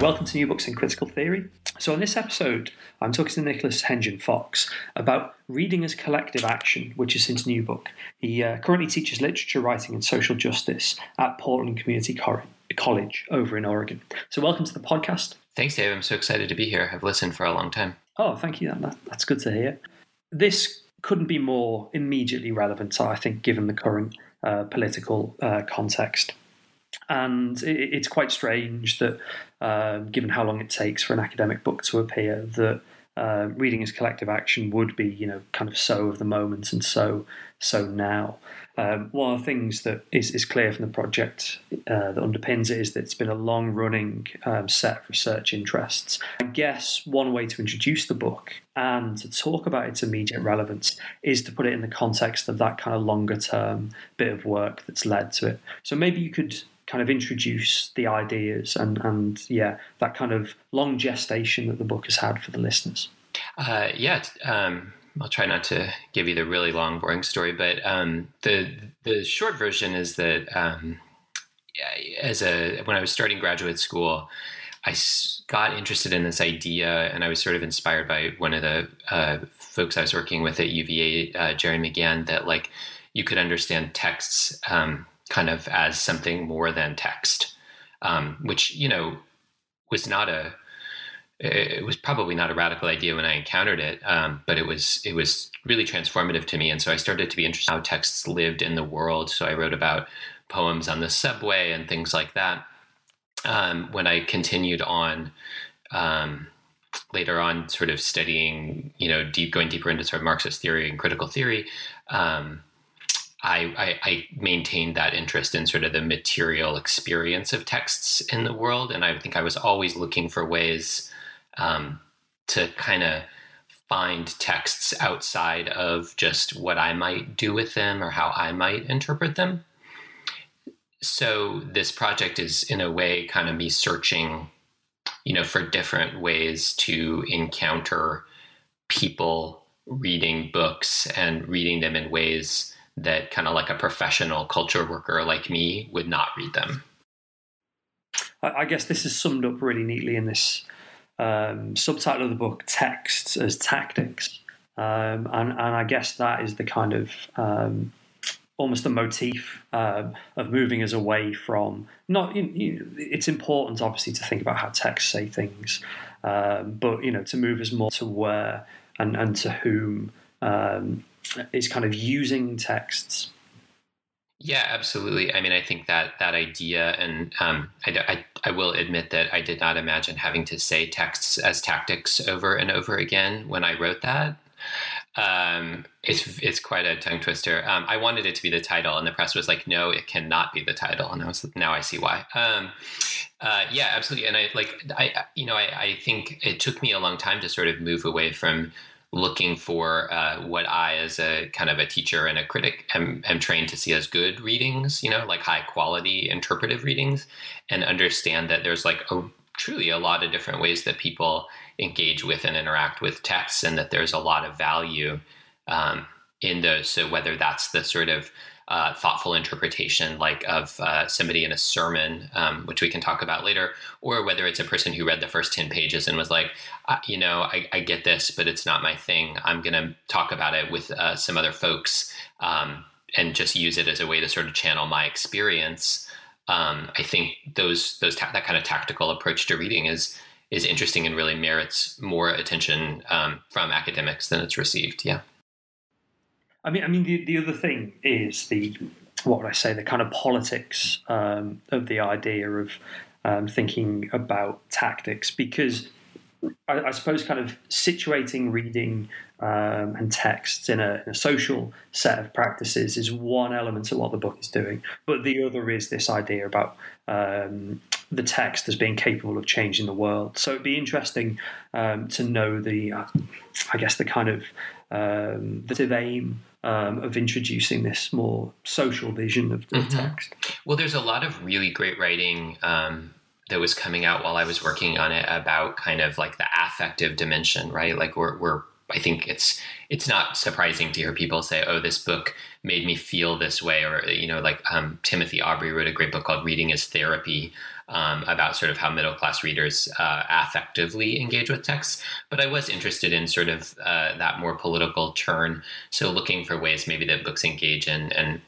Welcome to New Books in Critical Theory. So, in this episode, I'm talking to Nicholas Hengen Fox about reading as collective action, which is his new book. He uh, currently teaches literature writing and social justice at Portland Community College over in Oregon. So, welcome to the podcast. Thanks, Dave. I'm so excited to be here. I've listened for a long time. Oh, thank you. That, that's good to hear. This couldn't be more immediately relevant, I think, given the current uh, political uh, context and it's quite strange that, um, given how long it takes for an academic book to appear, that uh, reading as collective action would be, you know, kind of so of the moment and so so now. Um, one of the things that is, is clear from the project uh, that underpins it is that it's been a long running um, set of research interests. I guess one way to introduce the book and to talk about its immediate relevance is to put it in the context of that kind of longer term bit of work that's led to it. So maybe you could kind of introduce the ideas and, and yeah, that kind of long gestation that the book has had for the listeners. Uh, yeah, um, I'll try not to give you the really long, boring story, but um, the the short version is that um, as a when I was starting graduate school, I got interested in this idea, and I was sort of inspired by one of the uh, folks I was working with at UVA, uh, Jerry McGann, that like you could understand texts um, kind of as something more than text, um, which you know was not a it was probably not a radical idea when I encountered it, um, but it was it was really transformative to me, and so I started to be interested in how texts lived in the world. So I wrote about poems on the subway and things like that. Um, when I continued on um, later on, sort of studying, you know, deep going deeper into sort of Marxist theory and critical theory. Um, I, I, I, maintained that interest in sort of the material experience of texts in the world. And I think I was always looking for ways um, to kind of find texts outside of just what I might do with them or how I might interpret them. So this project is, in a way, kind of me searching, you know, for different ways to encounter people reading books and reading them in ways that kind of like a professional culture worker like me would not read them. I guess this is summed up really neatly in this um, subtitle of the book, Texts as Tactics. Um, and, and I guess that is the kind of um, almost the motif um, of moving us away from not. You know, it's important, obviously, to think about how texts say things, um, but you know, to move us more to where and and to whom um, is kind of using texts. Yeah, absolutely. I mean, I think that that idea, and um, I, I, I, will admit that I did not imagine having to say texts as tactics over and over again when I wrote that. Um, it's it's quite a tongue twister. Um, I wanted it to be the title, and the press was like, "No, it cannot be the title." And I was now I see why. Um, uh, yeah, absolutely. And I like I you know I, I think it took me a long time to sort of move away from looking for uh, what I, as a kind of a teacher and a critic, am, am, trained to see as good readings, you know, like high quality interpretive readings, and understand that there's like a, truly a lot of different ways that people engage with and interact with texts, and that there's a lot of value um, in those. So whether that's the sort of uh, thoughtful interpretation, like of uh, somebody in a sermon, um, which we can talk about later, or whether it's a person who read the first 10 pages and was like, you know, I, I, get this, but it's not my thing. I'm going to talk about it with uh, some other folks um, and just use it as a way to sort of channel my experience. Um, I think those those ta- that kind of tactical approach to reading is is interesting and really merits more attention um, from academics than it's received. Yeah. I mean, I mean, the, the other thing is the what would I say the kind of politics um, of the idea of um, thinking about tactics because I, I, suppose, kind of situating reading um, and texts in a, in a, social set of practices is one element of what the book is doing. But the other is this idea about um, the text as being capable of changing the world. So it'd be interesting um, to know the, uh, I guess, the kind of um, the aim um, of introducing this more social vision of the mm-hmm. text. Well, there's a lot of really great writing um, that was coming out while I was working on it about kind of like the affective dimension, right? Like we're, we're I think it's it's not surprising to hear people say, "Oh, this book made me feel this way," or you know, like um, Timothy Aubry wrote a great book called "Reading as Therapy," um, about sort of how middle class readers uh, affectively engage with texts. But I was interested in sort of uh, that more political turn, so looking for ways maybe that books engage in and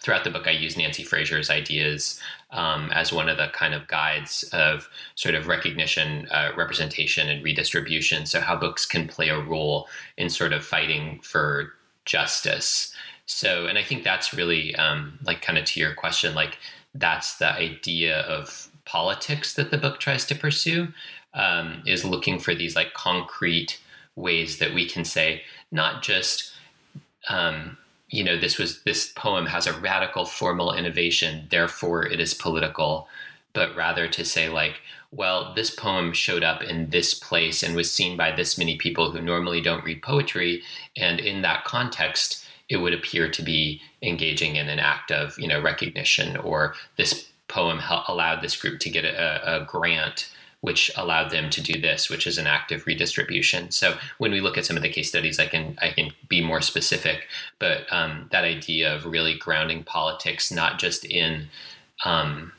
throughout the book, I use Nancy Fraser's ideas um, as one of the kind of guides of sort of recognition, uh, representation, and redistribution. So, how books can play a role in sort of fighting for justice. So, and I think that's really um, like kind of to your question, like that's the idea of politics that the book tries to pursue um, is looking for these like concrete ways that we can say, not just um, you know this was this poem has a radical formal innovation therefore it is political but rather to say like well this poem showed up in this place and was seen by this many people who normally don't read poetry and in that context it would appear to be engaging in an act of you know recognition or this poem allowed this group to get a, a grant which allowed them to do this, which is an active redistribution. So when we look at some of the case studies, I can I can be more specific, but um, that idea of really grounding politics not just in um,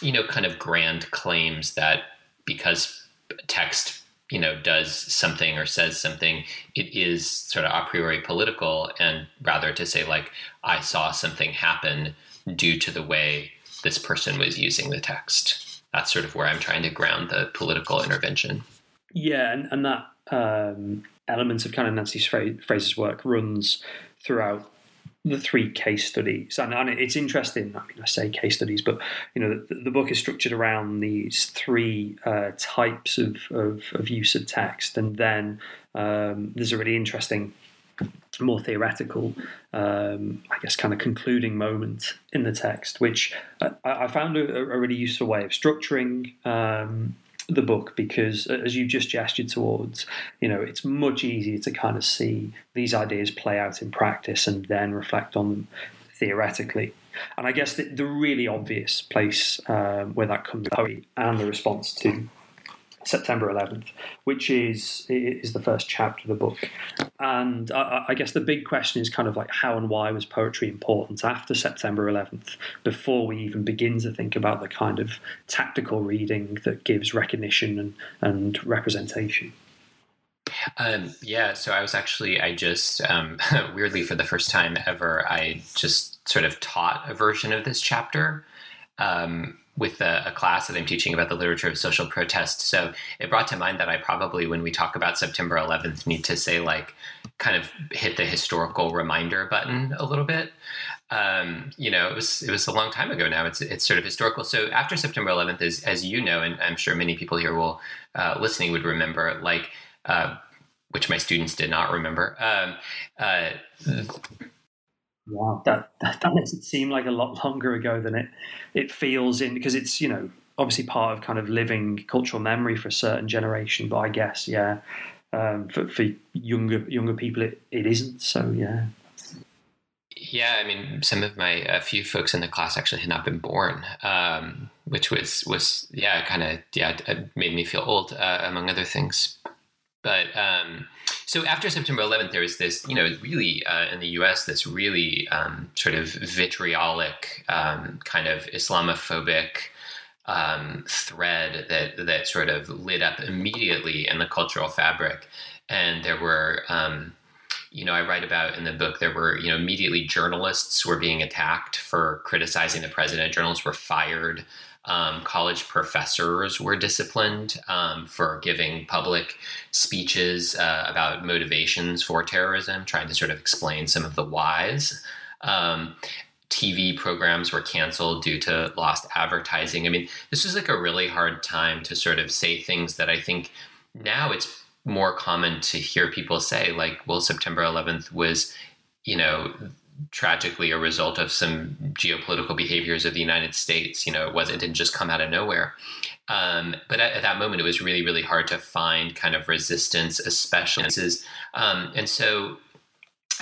you know kind of grand claims that because text you know does something or says something it is sort of a priori political and rather to say like i saw something happen due to the way this person was using the text that's sort of where I'm trying to ground the political intervention. Yeah, and, and that um, element of kind of Nancy Fraser's work runs throughout the three case studies, and, and, it's interesting. I mean, I say case studies, but you know, the, the book is structured around these three uh, types of, of, of, use of text, and then um, there's a really interesting more theoretical, um, I guess, kind of concluding moment in the text, which I, I found a, a, really useful way of structuring um, the book because, as you just gestured towards, you know, it's much easier to kind of see these ideas play out in practice and then reflect on them theoretically. And I guess the, the really obvious place um, where that comes poetry and the response to September 11th, which is is the first chapter of the book. And I, I, guess the big question is kind of like how and why was poetry important after September 11th, before we even begin to think about the kind of tactical reading that gives recognition and, and representation. Um, yeah, so I was actually, I just, um, weirdly, for the first time ever, I just sort of taught a version of this chapter. Um, with a, a, class that I'm teaching about the literature of social protest. So it brought to mind that I probably, when we talk about September 11th, need to say like kind of hit the historical reminder button a little bit. Um, you know, it was it was a long time ago now. It's it's sort of historical. So after September 11th, as as you know, and I'm sure many people here will uh, listening would remember, like uh, which my students did not remember. Um, uh, Wow, that, that, that makes it seem like a lot longer ago than it it feels in because it's you know obviously part of kind of living cultural memory for a certain generation. But I guess yeah, um, for, for younger younger people it, it isn't. So yeah. Yeah, I mean, some of my a few folks in the class actually had not been born, um, which was was yeah, kind of yeah, made me feel old uh, among other things. But um, so after September 11th, there was this, you know, really uh, in the U.S. this really um, sort of vitriolic, um, kind of Islamophobic um, thread that that sort of lit up immediately in the cultural fabric, and there were. Um, you know, I write about in the book there were, you know, immediately journalists were being attacked for criticizing the president. Journalists were fired. Um, college professors were disciplined um, for giving public speeches uh, about motivations for terrorism, trying to sort of explain some of the whys. Um, TV programs were canceled due to lost advertising. I mean, this was like a really hard time to sort of say things that I think now it's more common to hear people say, like, well, September 11th was, you know, tragically a result of some geopolitical behaviors of the United States. You know, it wasn't it didn't just come out of nowhere. Um, but at, at, that moment, it was really, really hard to find kind of resistance, especially. Um, and so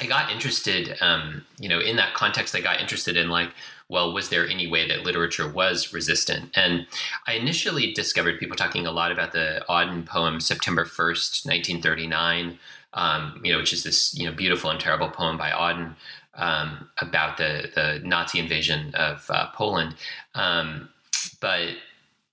I got interested, um, you know, in that context, I got interested in like, well, was there any way that literature was resistant? And I initially discovered people talking a lot about the Auden poem, September 1st, 1939, um, you know, which is this, you know, beautiful and terrible poem by Auden um, about the, the Nazi invasion of uh, Poland. Um, but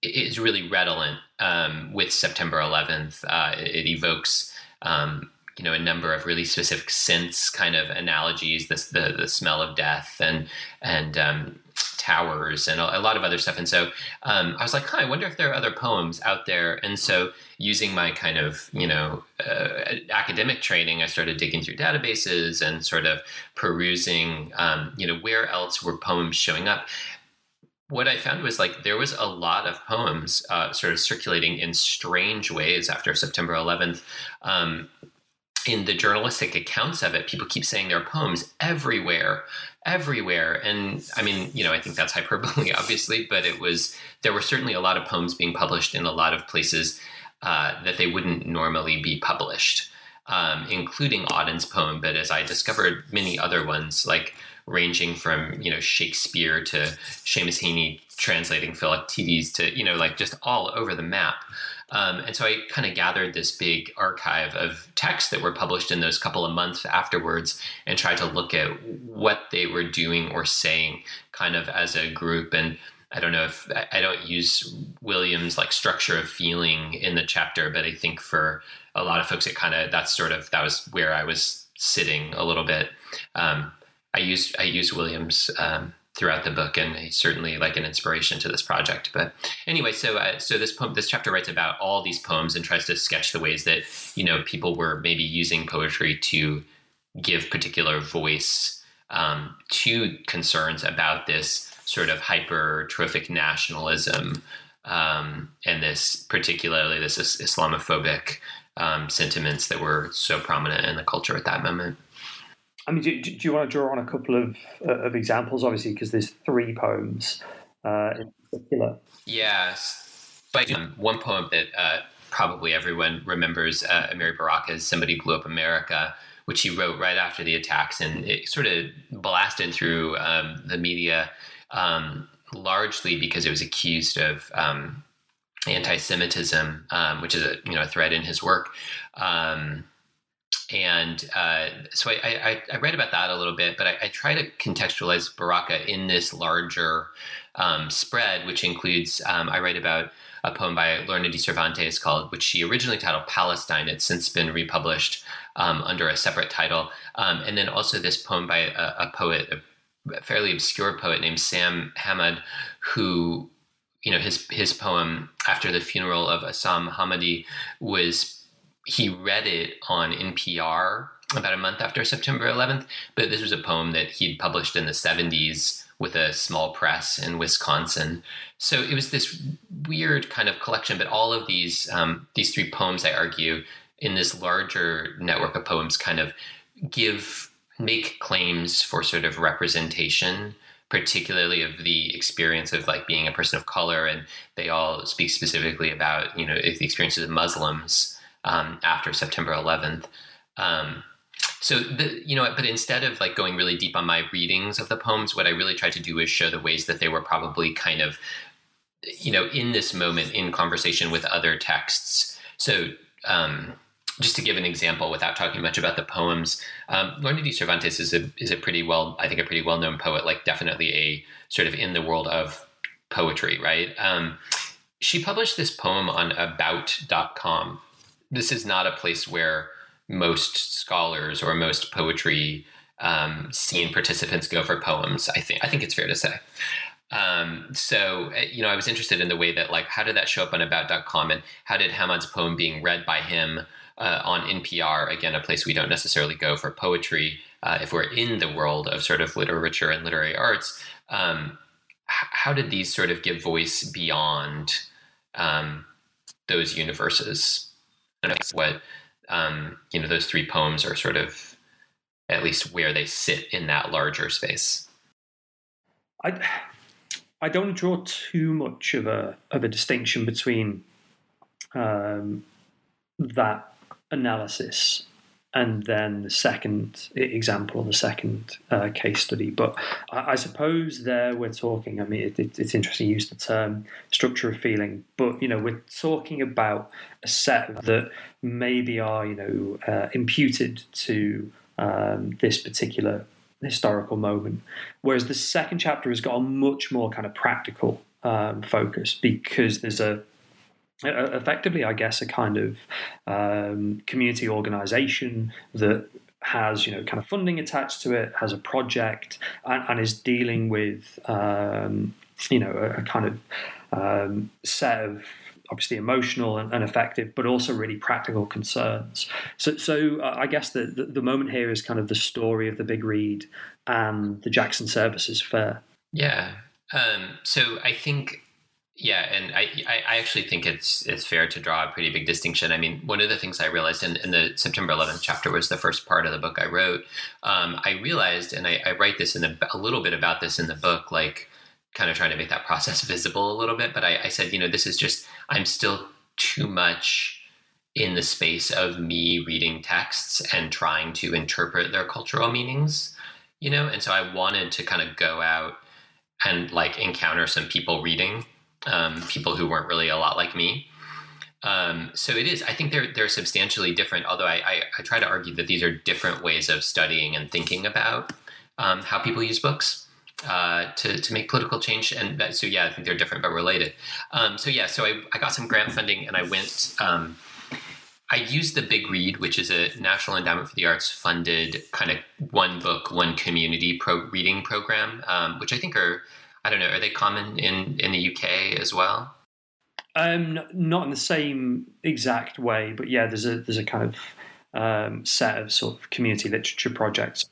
it is really redolent um, with September 11th. Uh, it evokes um, you know a number of really specific sense kind of analogies the the smell of death and and um, towers and a, a, lot of other stuff. And so um, i was like huh, i wonder if there are other poems out there. And so using my kind of you know uh, academic training i started digging through databases and sort of perusing um, you know where else were poems showing up. What I found was like there was a lot of poems uh, sort of circulating in strange ways after September 11th. Um, in the journalistic accounts of it, people keep saying there are poems everywhere, everywhere. And I mean, you know, I think that's hyperbole, obviously, but it was, there were certainly a lot of poems being published in a lot of places uh, that they wouldn't normally be published, um, including Auden's poem. But as I discovered many other ones, like ranging from, you know, Shakespeare to Seamus Heaney translating Philoctetes to, you know, like just all over the map. Um, and so I kind of gathered this big archive of texts that were published in those couple of months afterwards and tried to look at what they were doing or saying kind of as a group. And I don't know if I don't use Williams' like structure of feeling in the chapter, but I think for a lot of folks, it kind of that's sort of that was where I was sitting a little bit. Um, I use I use Williams um, throughout the book, and he's certainly like an inspiration to this project. But anyway, so uh, so this poem, this chapter writes about all these poems and tries to sketch the ways that you know people were maybe using poetry to give particular voice um, to concerns about this sort of hypertrophic nationalism um, and this particularly this Islamophobic um, sentiments that were so prominent in the culture at that moment. I mean, do, do, you want to draw on a couple of uh, of examples? Obviously, because there's three poems uh, in particular. Yes, but um, one poem that uh, probably everyone remembers, uh, Amiri Baraka's "Somebody Blew Up America," which he wrote right after the attacks, and it sort of blasted through um, the media, um, largely because it was accused of um, anti-Semitism, um, which is a you know a thread in his work. And uh, so I, I, I, read about that a little bit, but I, I try to contextualize Baraka in this larger um, spread, which includes um, I write about a poem by Lorna Dee Cervantes called, which she originally titled Palestine. It's since been republished um, under a separate title, um, and then also this poem by a, a poet, a fairly obscure poet named Sam Hamod, who you know his his poem after the funeral of Assam Hamady was he read it on NPR about a month after September 11th, but this was a poem that he'd published in the 70s with a small press in Wisconsin. So it was this weird kind of collection, but all of these um, these three poems, I argue, in this larger network of poems, kind of give make claims for sort of representation particularly of the experience of like being a person of color and they all speak specifically about you know the experiences of muslims um, after September 11th. Um, so the, you know but instead of like going really deep on my readings of the poems what i really tried to do is show the ways that they were probably kind of you know in this moment in conversation with other texts. So um, just to give an example without talking much about the poems um, Lorna Dee Cervantes is a is a pretty well i think a pretty well known poet like definitely a sort of in the world of poetry right? Um, she published this poem on about.com this is not a place where most scholars or most poetry um, scene participants go for poems. I think I think it's fair to say. Um, so uh, you know, I was interested in the way that like how did that show up on about.com and how did Hamod's poem being read by him uh, on NPR again a place we don't necessarily go for poetry uh, if we're in the world of sort of literature and literary arts. Um, how did these sort of give voice beyond um, those universes? That's what um, you know those three poems are sort of at least where they sit in that larger space. I I don't draw too much of a of a distinction between um, that analysis and then the second example, or the second uh, case study. But I, I, suppose there we're talking. I mean, it, it, it's interesting you use the term structure of feeling, but you know we're talking about a set that maybe are you know uh, imputed to um, this particular historical moment, whereas the second chapter has got a much more kind of practical um, focus because there's a effectively, I guess, a kind of um, community organization that has you know kind of funding attached to it, has a project, and, and is dealing with um, you know a, a kind of um, set of obviously emotional and, and, effective, but also really practical concerns. So, so uh, I guess the, the, the moment here is kind of the story of the big read and the Jackson Services Fair. Yeah. Um, so I think yeah, and I, I actually think it's it's fair to draw a pretty big distinction. I mean, one of the things I realized in, in the September 11th chapter was the first part of the book I wrote. Um, I realized, and I, I write this in a, a, little bit about this in the book, like kind of trying to make that process visible a little bit. But I, I said, you know, this is just I'm still too much in the space of me reading texts and trying to interpret their cultural meanings, you know, and so I wanted to kind of go out and like encounter some people reading um, people who weren't really a lot like me. Um, so it is. I think they're they're substantially different. Although I, I, I, try to argue that these are different ways of studying and thinking about um, how people use books uh, to to make political change. And that, so yeah, I think they're different but related. Um, so yeah, so I, I got some grant funding and I went. Um, I used the Big Read, which is a National Endowment for the Arts funded kind of one book, one community pro reading program, um, which I think are I don't know. Are they common in in the UK as well? Um, not in the same exact way, but yeah, there's a there's a kind of um, set of sort of community literature projects.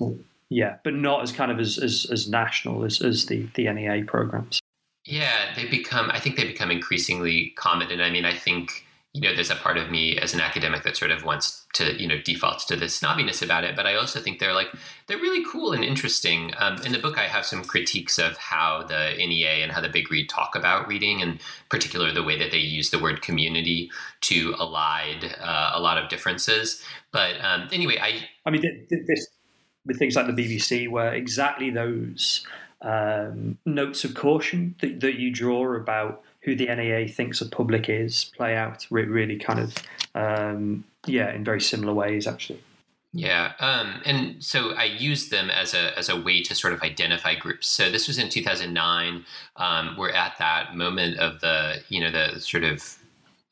Yeah, but not as kind of as as, as national as, as the the NEA programs. Yeah, they become. I think they become increasingly common, and I mean, I think you know, there's a part of me as an academic that sort of wants to, you know, defaults to the snobbiness about it. But I also think they're like, they're really cool and interesting. Um, in the book, I have some critiques of how the NEA and how the Big Read talk about reading, and particular the way that they use the word community to elide uh, a lot of differences. But um, anyway, I. I mean, this, with things like the BBC, where exactly those um, notes of caution that, that you draw about who the NEA thinks a public is play out really kind of um, yeah in very similar ways actually. Yeah, um, and so I used them as a as a way to sort of identify groups. So this was in 2009. Um, we're at that moment of the you know the sort of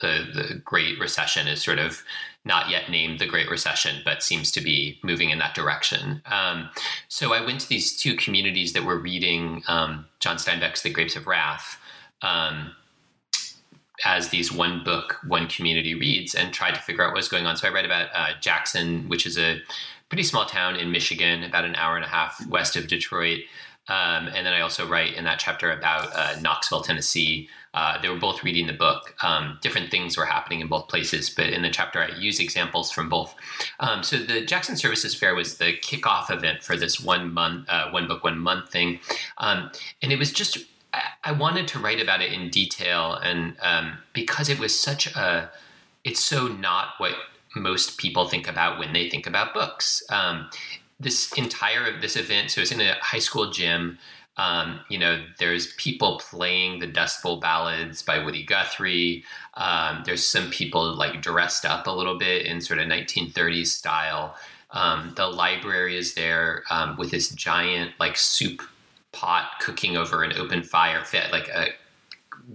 the the Great Recession is sort of not yet named the Great Recession, but seems to be moving in that direction. Um, so I went to these two communities that were reading um, John Steinbeck's The Grapes of Wrath. Um, as these one book, one community reads and tried to figure out what was going on. So I read about uh, Jackson, which is a pretty small town in Michigan, about an hour and a half west of Detroit. Um, and then I also write in that chapter about uh, Knoxville, Tennessee. Uh, they were both reading the book. Um, different things were happening in both places, but in the chapter I use examples from both. Um, so the Jackson Services Fair was the kickoff event for this one month, uh, one book, one month thing, um, and it was just I wanted to write about it in detail, and um, because it was such a, it's so not what most people think about when they think about books. Um, this entire this event, so it's in a high school gym. Um, you know, there's people playing the Dust Bowl ballads by Woody Guthrie. Um, there's some people like dressed up a little bit in sort of 1930s style. Um, the library is there um, with this giant like soup pot cooking over an open fire fit like a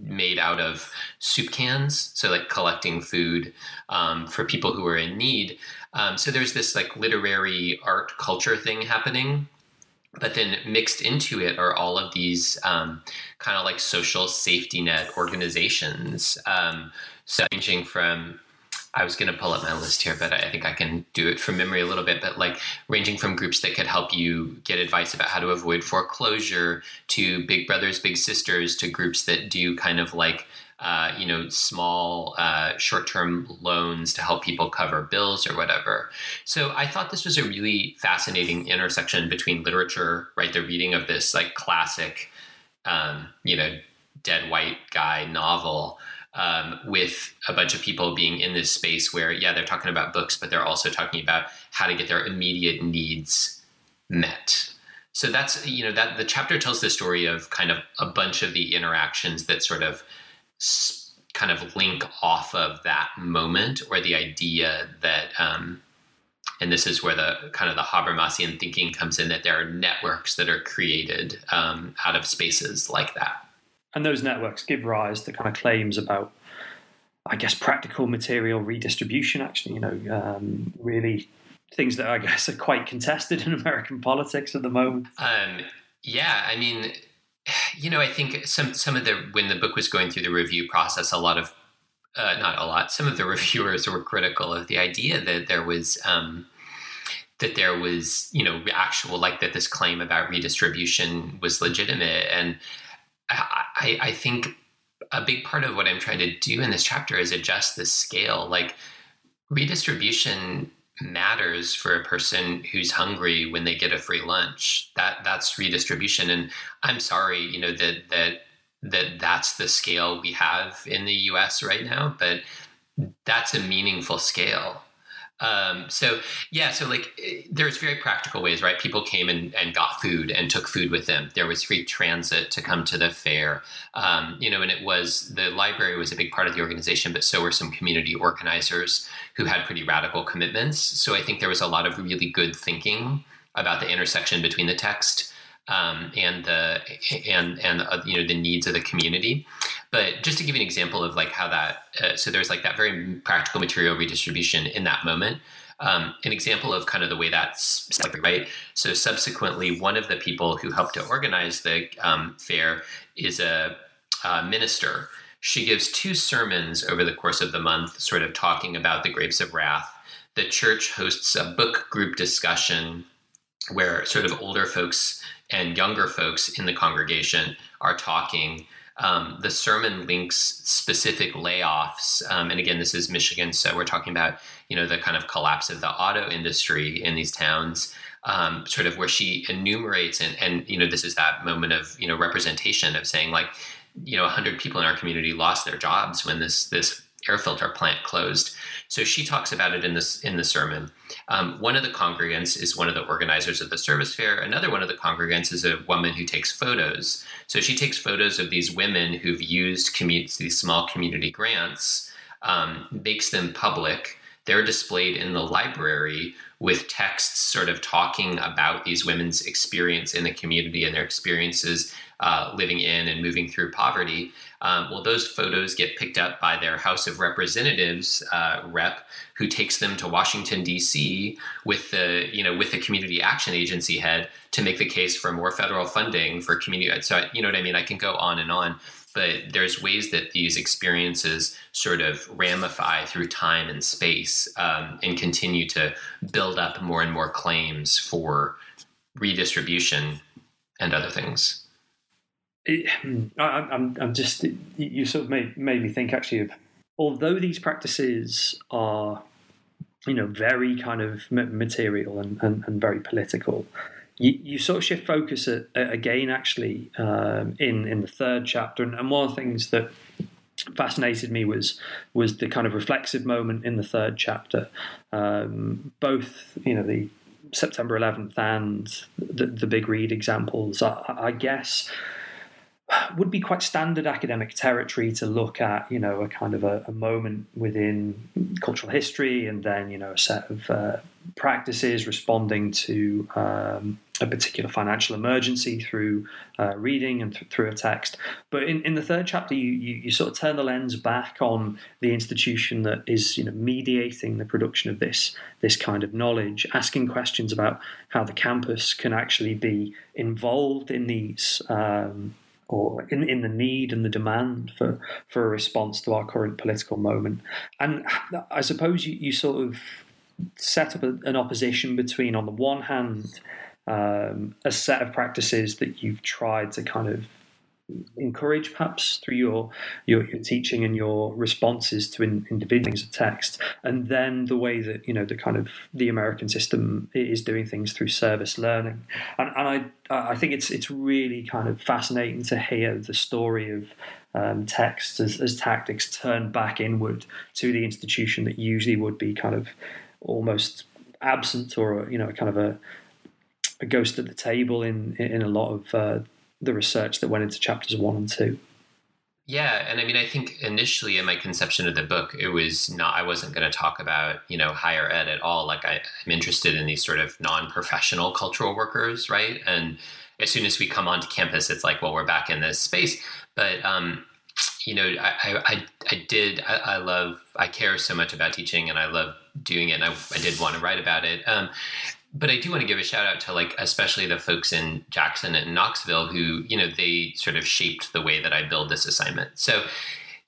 made out of soup cans so like collecting food um, for people who are in need. Um, so there's this like literary art culture thing happening but then mixed into it are all of these um, kind of like social safety net organizations um, so ranging from I was going to pull up my list here, but I think I can do it from memory a little bit. But like ranging from groups that could help you get advice about how to avoid foreclosure to Big Brothers Big Sisters to groups that do kind of like uh, you know, small uh, short-term loans to help people cover bills or whatever. So I thought this was a really fascinating intersection between literature, right, the reading of this like classic, um, you know, dead white guy novel. Um, with a bunch of people being in this space where, yeah, they're talking about books, but they're also talking about how to get their immediate needs met. So that's you know that the chapter tells the story of kind of a bunch of the interactions that sort of kind of link off of that moment or the idea that um, and this is where the kind of the Habermasian thinking comes in that there are networks that are created um, out of spaces like that. And those networks give rise to kind of claims about, I guess, practical material redistribution. Actually, you know, um, really things that I guess are quite contested in American politics at the moment. Um, yeah, I mean, you know, I think some some of the when the book was going through the review process, a lot of uh, not a lot, some of the reviewers were critical of the idea that there was. Um, that there was, you know, actual like that this claim about redistribution was legitimate, and I, I, think a big part of what I'm trying to do in this chapter is adjust the scale. Like redistribution matters for a person who's hungry when they get a free lunch. That that's redistribution. And I'm sorry, you know, that that that that's the scale we have in the US right now, but that's a meaningful scale. Um, so yeah, so like there's very practical ways, right? People came and, and got food and took food with them. There was free transit to come to the fair, um, you know, and it was the library was a big part of the organization, but so were some community organizers who had pretty radical commitments. So I think there was a lot of really good thinking about the intersection between the text um, and the and and uh, you know the needs of the community. But just to give you an example of like how that, uh, so there's like that very practical material redistribution in that moment. Um, an example of kind of the way that's right. So subsequently, one of the people who helped to organize the um, fair is a, a minister. She gives two sermons over the course of the month, sort of talking about the grapes of wrath. The church hosts a book group discussion where sort of older folks and younger folks in the congregation are talking um, the sermon links specific layoffs, um, and again, this is Michigan, so we're talking about you know the kind of collapse of the auto industry in these towns. Um, sort of where she enumerates and, and you know this is that moment of you know representation of saying like you know 100 people in our community lost their jobs when this this air filter plant closed. So she talks about it in this in the sermon. Um, one of the congregants is one of the organizers of the service fair. Another one of the congregants is a woman who takes photos. So she takes photos of these women who've used commu- these small community grants, um, makes them public. They're displayed in the library with texts sort of talking about these women's experience in the community and their experiences uh, living in and moving through poverty. Um, well, those photos get picked up by their House of Representatives uh, rep, who takes them to Washington D.C. with the you know with the Community Action Agency head to make the case for more federal funding for community. So you know what I mean. I can go on and on, but there's ways that these experiences sort of ramify through time and space um, and continue to build up more and more claims for redistribution and other things. It, I, am I'm just you sort of made made me think actually of although these practices are you know very kind of material and, and, and very political you, you sort of shift focus at, at, again actually um, in in the third chapter. And, and one of the things that fascinated me was was the kind of reflexive moment in the third chapter. Um, both you know the September 11th and the, the big read examples I, I guess would be quite standard academic territory to look at, you know, a kind of a, a moment within cultural history and then, you know, a set of uh, practices responding to um, a particular financial emergency through uh, reading and th- through a text. But in, in the third chapter, you, you, you, sort of turn the lens back on the institution that is, you know, mediating the production of this, this kind of knowledge, asking questions about how the campus can actually be involved in these um, or in, in the need and the demand for, for a response to our current political moment. And I suppose you, you sort of set up an opposition between, on the one hand, um, a set of practices that you've tried to kind of encourage perhaps through your, your, your teaching and your responses to in, individuals of text and then the way that you know the kind of the american system is doing things through service learning. And, and i i think it's it's really kind of fascinating to hear the story of um, text as, as tactics turn back inward to the institution that usually would be kind of almost absent or you know kind of a a ghost at the table in in a lot of uh, the research that went into chapters one and two. Yeah, and I mean, I think initially in my conception of the book, it was not. I wasn't going to talk about you know higher ed at all. Like I, I'm interested in these sort of non-professional cultural workers, right? And as soon as we come onto campus, it's like, well, we're back in this space. But um, you know, I, I, I did. I, I, love. I care so much about teaching, and I love doing it. And I, I did want to write about it. Um, but I do want to give a shout out to like especially the folks in Jackson and Knoxville who you know they sort of shaped the way that I build this assignment. So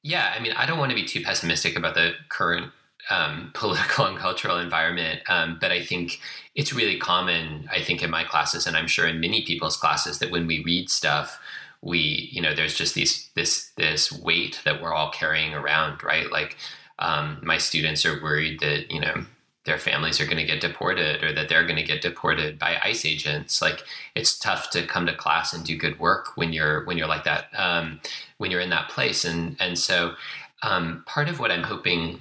yeah, I mean I don't want to be too pessimistic about the current um, political and cultural environment, um, but I think it's really common. I think in my classes and I'm sure in many people's classes that when we read stuff we you know there's just these this this weight that we're all carrying around right like um, my students are worried that you know their families are going to get deported or that they're going to get deported by ICE agents. Like it's tough to come to class and do good work when you're when you're like that um, when you're in that place. And and so um, part of what I'm hoping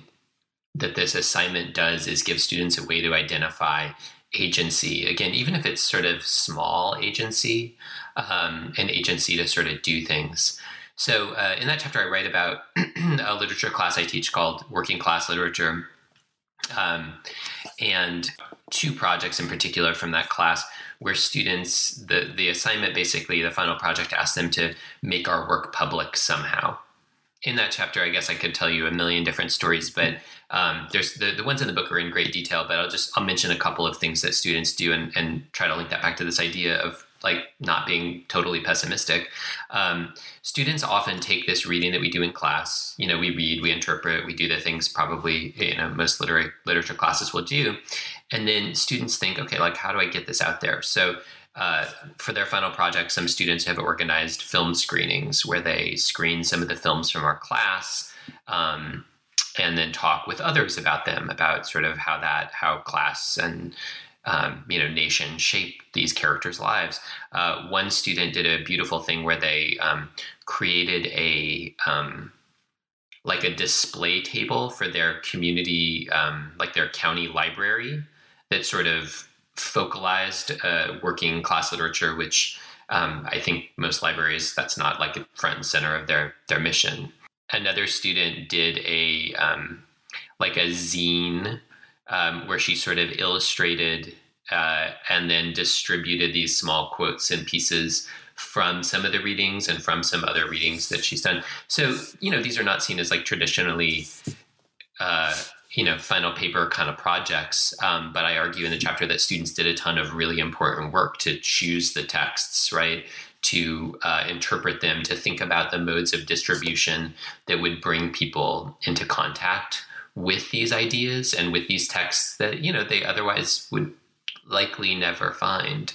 that this assignment does is give students a way to identify agency again, even if it's sort of small agency, um, an agency to sort of do things. So uh, in that chapter, I write about a literature class I teach called Working Class Literature um, and two projects in particular from that class where students the the assignment basically the final project asked them to make our work public somehow. In that chapter i guess i could tell you a million different stories but um, there's the, the ones in the book are in great detail but i'll just i'll mention a couple of things that students do and, and try to link that back to this idea of like not being totally pessimistic. Um, students often take this reading that we do in class. You know, we read, we interpret, we do the things probably you know most literary literature classes will do, and then students think, okay, like how do I get this out there? So. Uh, for their final project, some students have organized film screenings where they screen some of the films from our class um, and then talk with others about them, about sort of how that, how class and um, you know nation shape these characters' lives. Uh, one student did a beautiful thing where they um, created a um, like a display table for their community, um, like their county library, that sort of focalized uh, working class literature, which um, I think most libraries that's not like front and center of their their mission. Another student did a um, like a zine um, where she sort of illustrated uh, and then distributed these small quotes and pieces from some of the readings and from some other readings that she's done. So, you know, these are not seen as like traditionally, uh, you know, final paper kind of projects. Um, but I argue in the chapter that students did a ton of really important work to choose the texts, right? To uh, interpret them, to think about the modes of distribution that would bring people into contact with these ideas and with these texts that you know they otherwise would likely never find.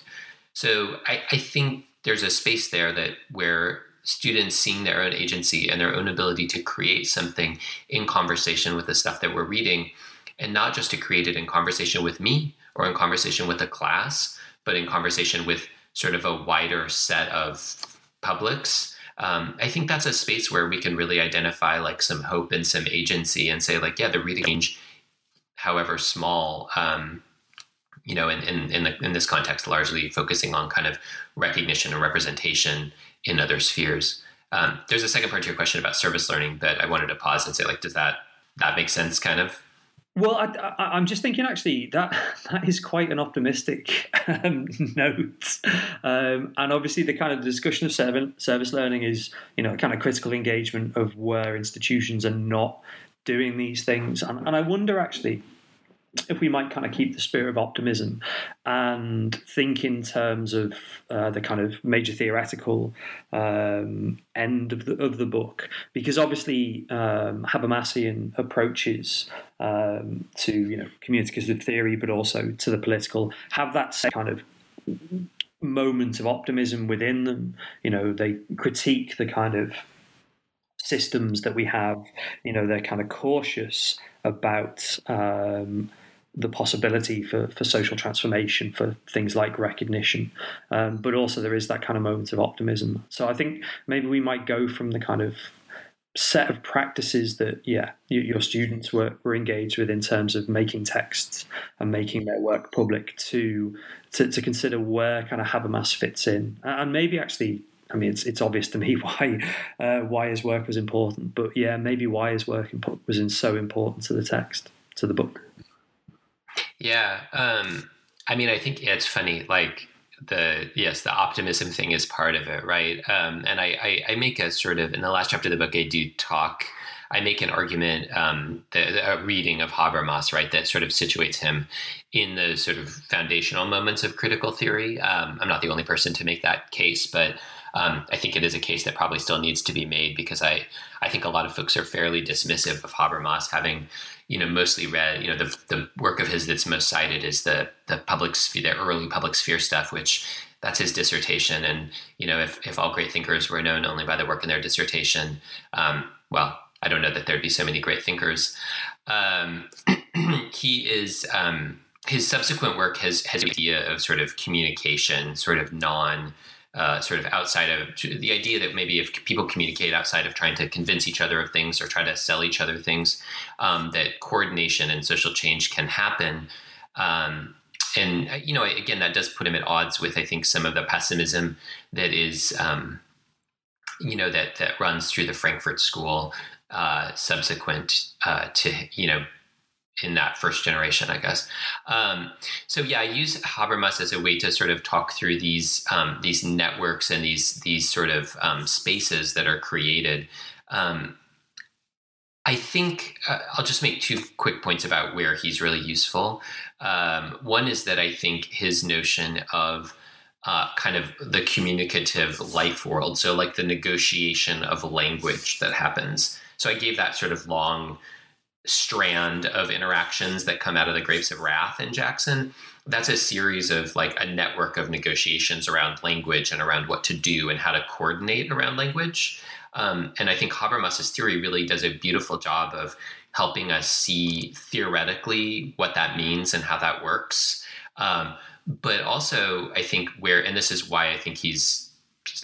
So I, I think there's a space there that where students seeing their own agency and their own ability to create something in conversation with the stuff that we're reading, and not just to create it in conversation with me or in conversation with a class, but in conversation with sort of a wider set of publics um, I think that's a space where we can really identify like some hope and some agency and say like, yeah, the reading range, however small, um, you know, in, in, in, the, in this context, largely focusing on kind of recognition and representation in other spheres. Um, there's a second part to your question about service learning, but I wanted to pause and say, like, does that that make sense? Kind of. Well, I, am just thinking actually that that is quite an optimistic um, note, um, and obviously the kind of discussion of service learning is you know kind of critical engagement of where institutions are not doing these things, and, and I wonder actually if we might kind of keep the spirit of optimism and think in terms of uh, the kind of major theoretical um, end of the of the book, because obviously um, Habermasian approaches um, to you know communicative theory, but also to the political, have that same kind of moment of optimism within them. You know, they critique the kind of systems that we have. You know, they're kind of cautious about um, the possibility for, for social transformation, for things like recognition. Um, but also, there is that kind of moment of optimism. So I think maybe we might go from the kind of set of practices that yeah your students were, were engaged with in terms of making texts and making their work public to to, to consider where kind of Habermas fits in and maybe actually I mean it's it's obvious to me why uh, why his work was important but yeah maybe why his work was in so important to the text to the book yeah um, I mean I think yeah, it's funny like the yes the optimism thing is part of it right? Um, and I, I, I make a sort of in the last chapter of the book i do talk i make an argument um, the, a reading of habermas right that sort of situates him in the sort of foundational moments of critical theory. Um, i'm not the only person to make that case but um, I think it is a case that probably still needs to be made because I, I think a lot of folks are fairly dismissive of Habermas having you know mostly read you know the the work of his that's most cited is the the public sphere the early public sphere stuff which that's his dissertation. And you know if if all great thinkers were known only by the work in their dissertation um, well I don't know that there'd be so many great thinkers. Um, he is um, his subsequent work has has idea of sort of communication sort of non uh, sort of outside of the idea that maybe if people communicate outside of trying to convince each other of things or try to sell each other things, um, that coordination and social change can happen. Um, and uh, you know, again, that does put him at odds with I think some of the pessimism that is, um, you know, that that runs through the Frankfurt School uh, subsequent uh, to you know in that first generation, I guess. Um, so yeah, I use Habermas as a way to sort of talk through these um, these networks and these these sort of um, spaces that are created. Um, I think uh, I'll just make two quick points about where he's really useful. Um, one is that I think his notion of uh, kind of the communicative life world, so like the negotiation of language that happens. So I gave that sort of long strand of interactions that come out of the grapes of wrath in Jackson. That's a series of like a network of negotiations around language and around what to do and how to coordinate around language. Um, and I think Habermas's theory really does a beautiful job of helping us see theoretically what that means and how that works. Um, but also, I think where, and this is why I think he's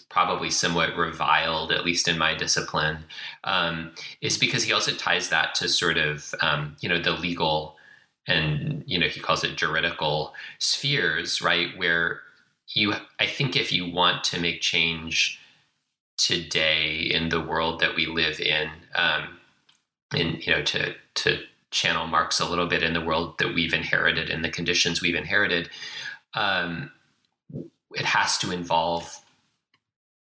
probably somewhat reviled, at least in my discipline, um, is because he also ties that to sort of um, you know the legal and you know he calls it juridical spheres, right? Where you, I think, if you want to make change today in the world that we live in, um, and you know to to channel Marx a little bit in the world that we've inherited and the conditions we've inherited. Um, it has to involve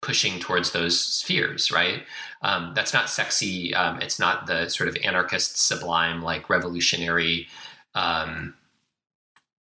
pushing towards those spheres, right? Um, that's not sexy. Um, it's not the sort of anarchist, sublime, like revolutionary um,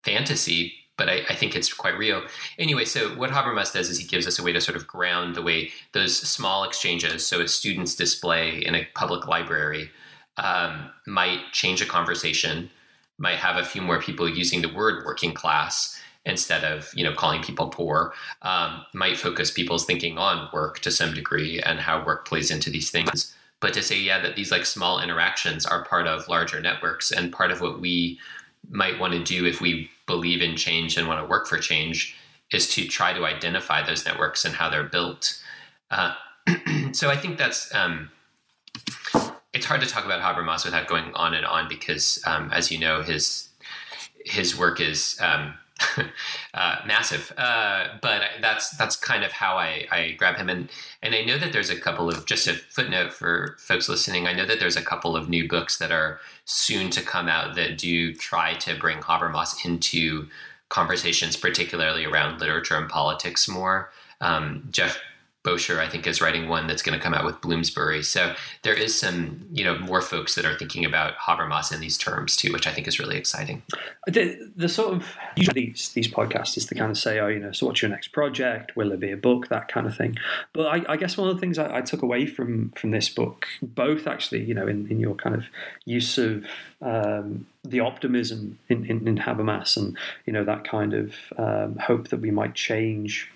fantasy, but I, I, think it's quite real. Anyway, so what Habermas does is he gives us a way to sort of ground the way those small exchanges, so a student's display in a public library, um, might change a conversation, might have a few more people using the word working class instead of you know calling people poor um, might focus people's thinking on work to some degree and how work plays into these things. But to say yeah that these like small interactions are part of larger networks and part of what we might want to do if we believe in change and want to work for change is to try to identify those networks and how they're built. Uh, so i think that's um, it's hard to talk about habermas without going on and on because um, as you know his his work is um, uh, massive. Uh, but that's that's kind of how I, I grab him, and and I know that there's a couple of just a footnote for folks listening. I know that there's a couple of new books that are soon to come out that do try to bring Habermas into conversations, particularly around literature and politics more. Um, Jeff Bosher, I think, is writing one that's going to come out with Bloomsbury. So there is some, you know, more folks that are thinking about Habermas in these terms too, which I think is really exciting. The, the sort of usually these these podcasts is to kind of say, oh, you know, so what's your next project? Will there be a book? That kind of thing. But I, I guess one of the things I, I, took away from from this book, both actually, you know, in, in your kind of use of um, the optimism in, in, in Habermas and you know that kind of um, hope that we might change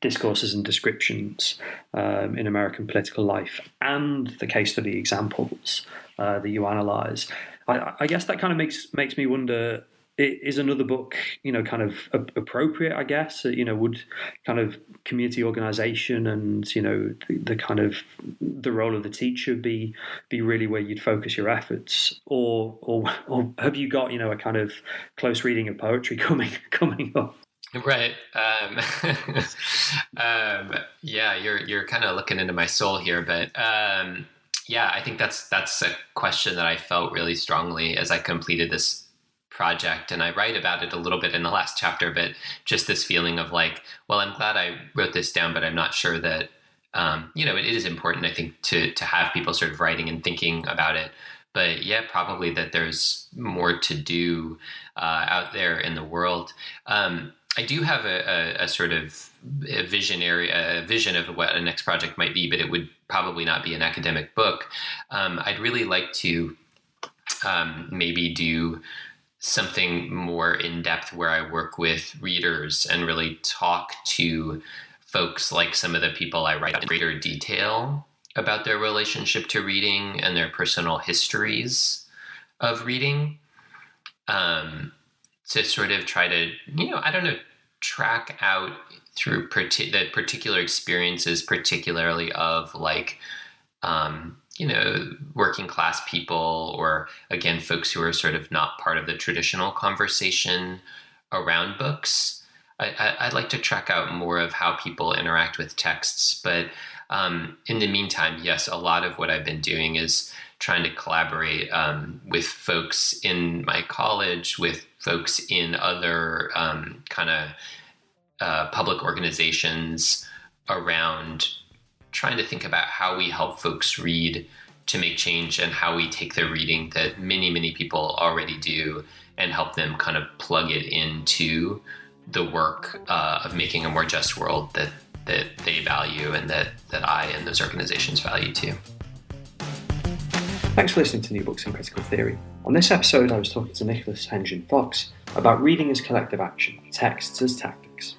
discourses and descriptions um, in American political life and the case study examples uh, that you analyze. I, I, guess that kind of makes makes me wonder: is another book, you know, kind of appropriate? I guess you know, would kind of community organization and you know the, the kind of the role of the teacher be be really where you'd focus your efforts, or or or have you got you know a kind of close reading of poetry coming coming up? Right. Um, um, yeah, you're you're kind of looking into my soul here, but um, yeah, I think that's that's a question that I felt really strongly as I completed this project, and I write about it a little bit in the last chapter. But just this feeling of like, well, I'm glad I wrote this down, but I'm not sure that um, you know it is important. I think to to have people sort of writing and thinking about it but yeah, probably that there's more to do uh, out there in the world. Um, I do have a, a, a sort of a visionary a vision of what a next project might be, but it would probably not be an academic book. Um, I'd really like to um, maybe do something more in depth where I work with readers and really talk to folks like some of the people I write in greater detail about their relationship to reading and their personal histories of reading. Um, to sort of try to, you know, I don't know, track out through parti- the particular experiences, particularly of like, um, you know, working class people or again, folks who are sort of not part of the traditional conversation around books. I, would like to track out more of how people interact with texts. But um, in the meantime, yes, a lot of what I've been doing is trying to collaborate um, with folks in my college, with folks in other um, kind of uh, public organizations around trying to think about how we help folks read to make change and how we take the reading that many, many people already do and help them kind of plug it into the work uh, of making a more just world that that they value and that that I and those organizations value too. Thanks for listening to New Books in Critical Theory. On this episode, I was talking to Nicholas Hengen Fox about reading as collective action, texts as tactics.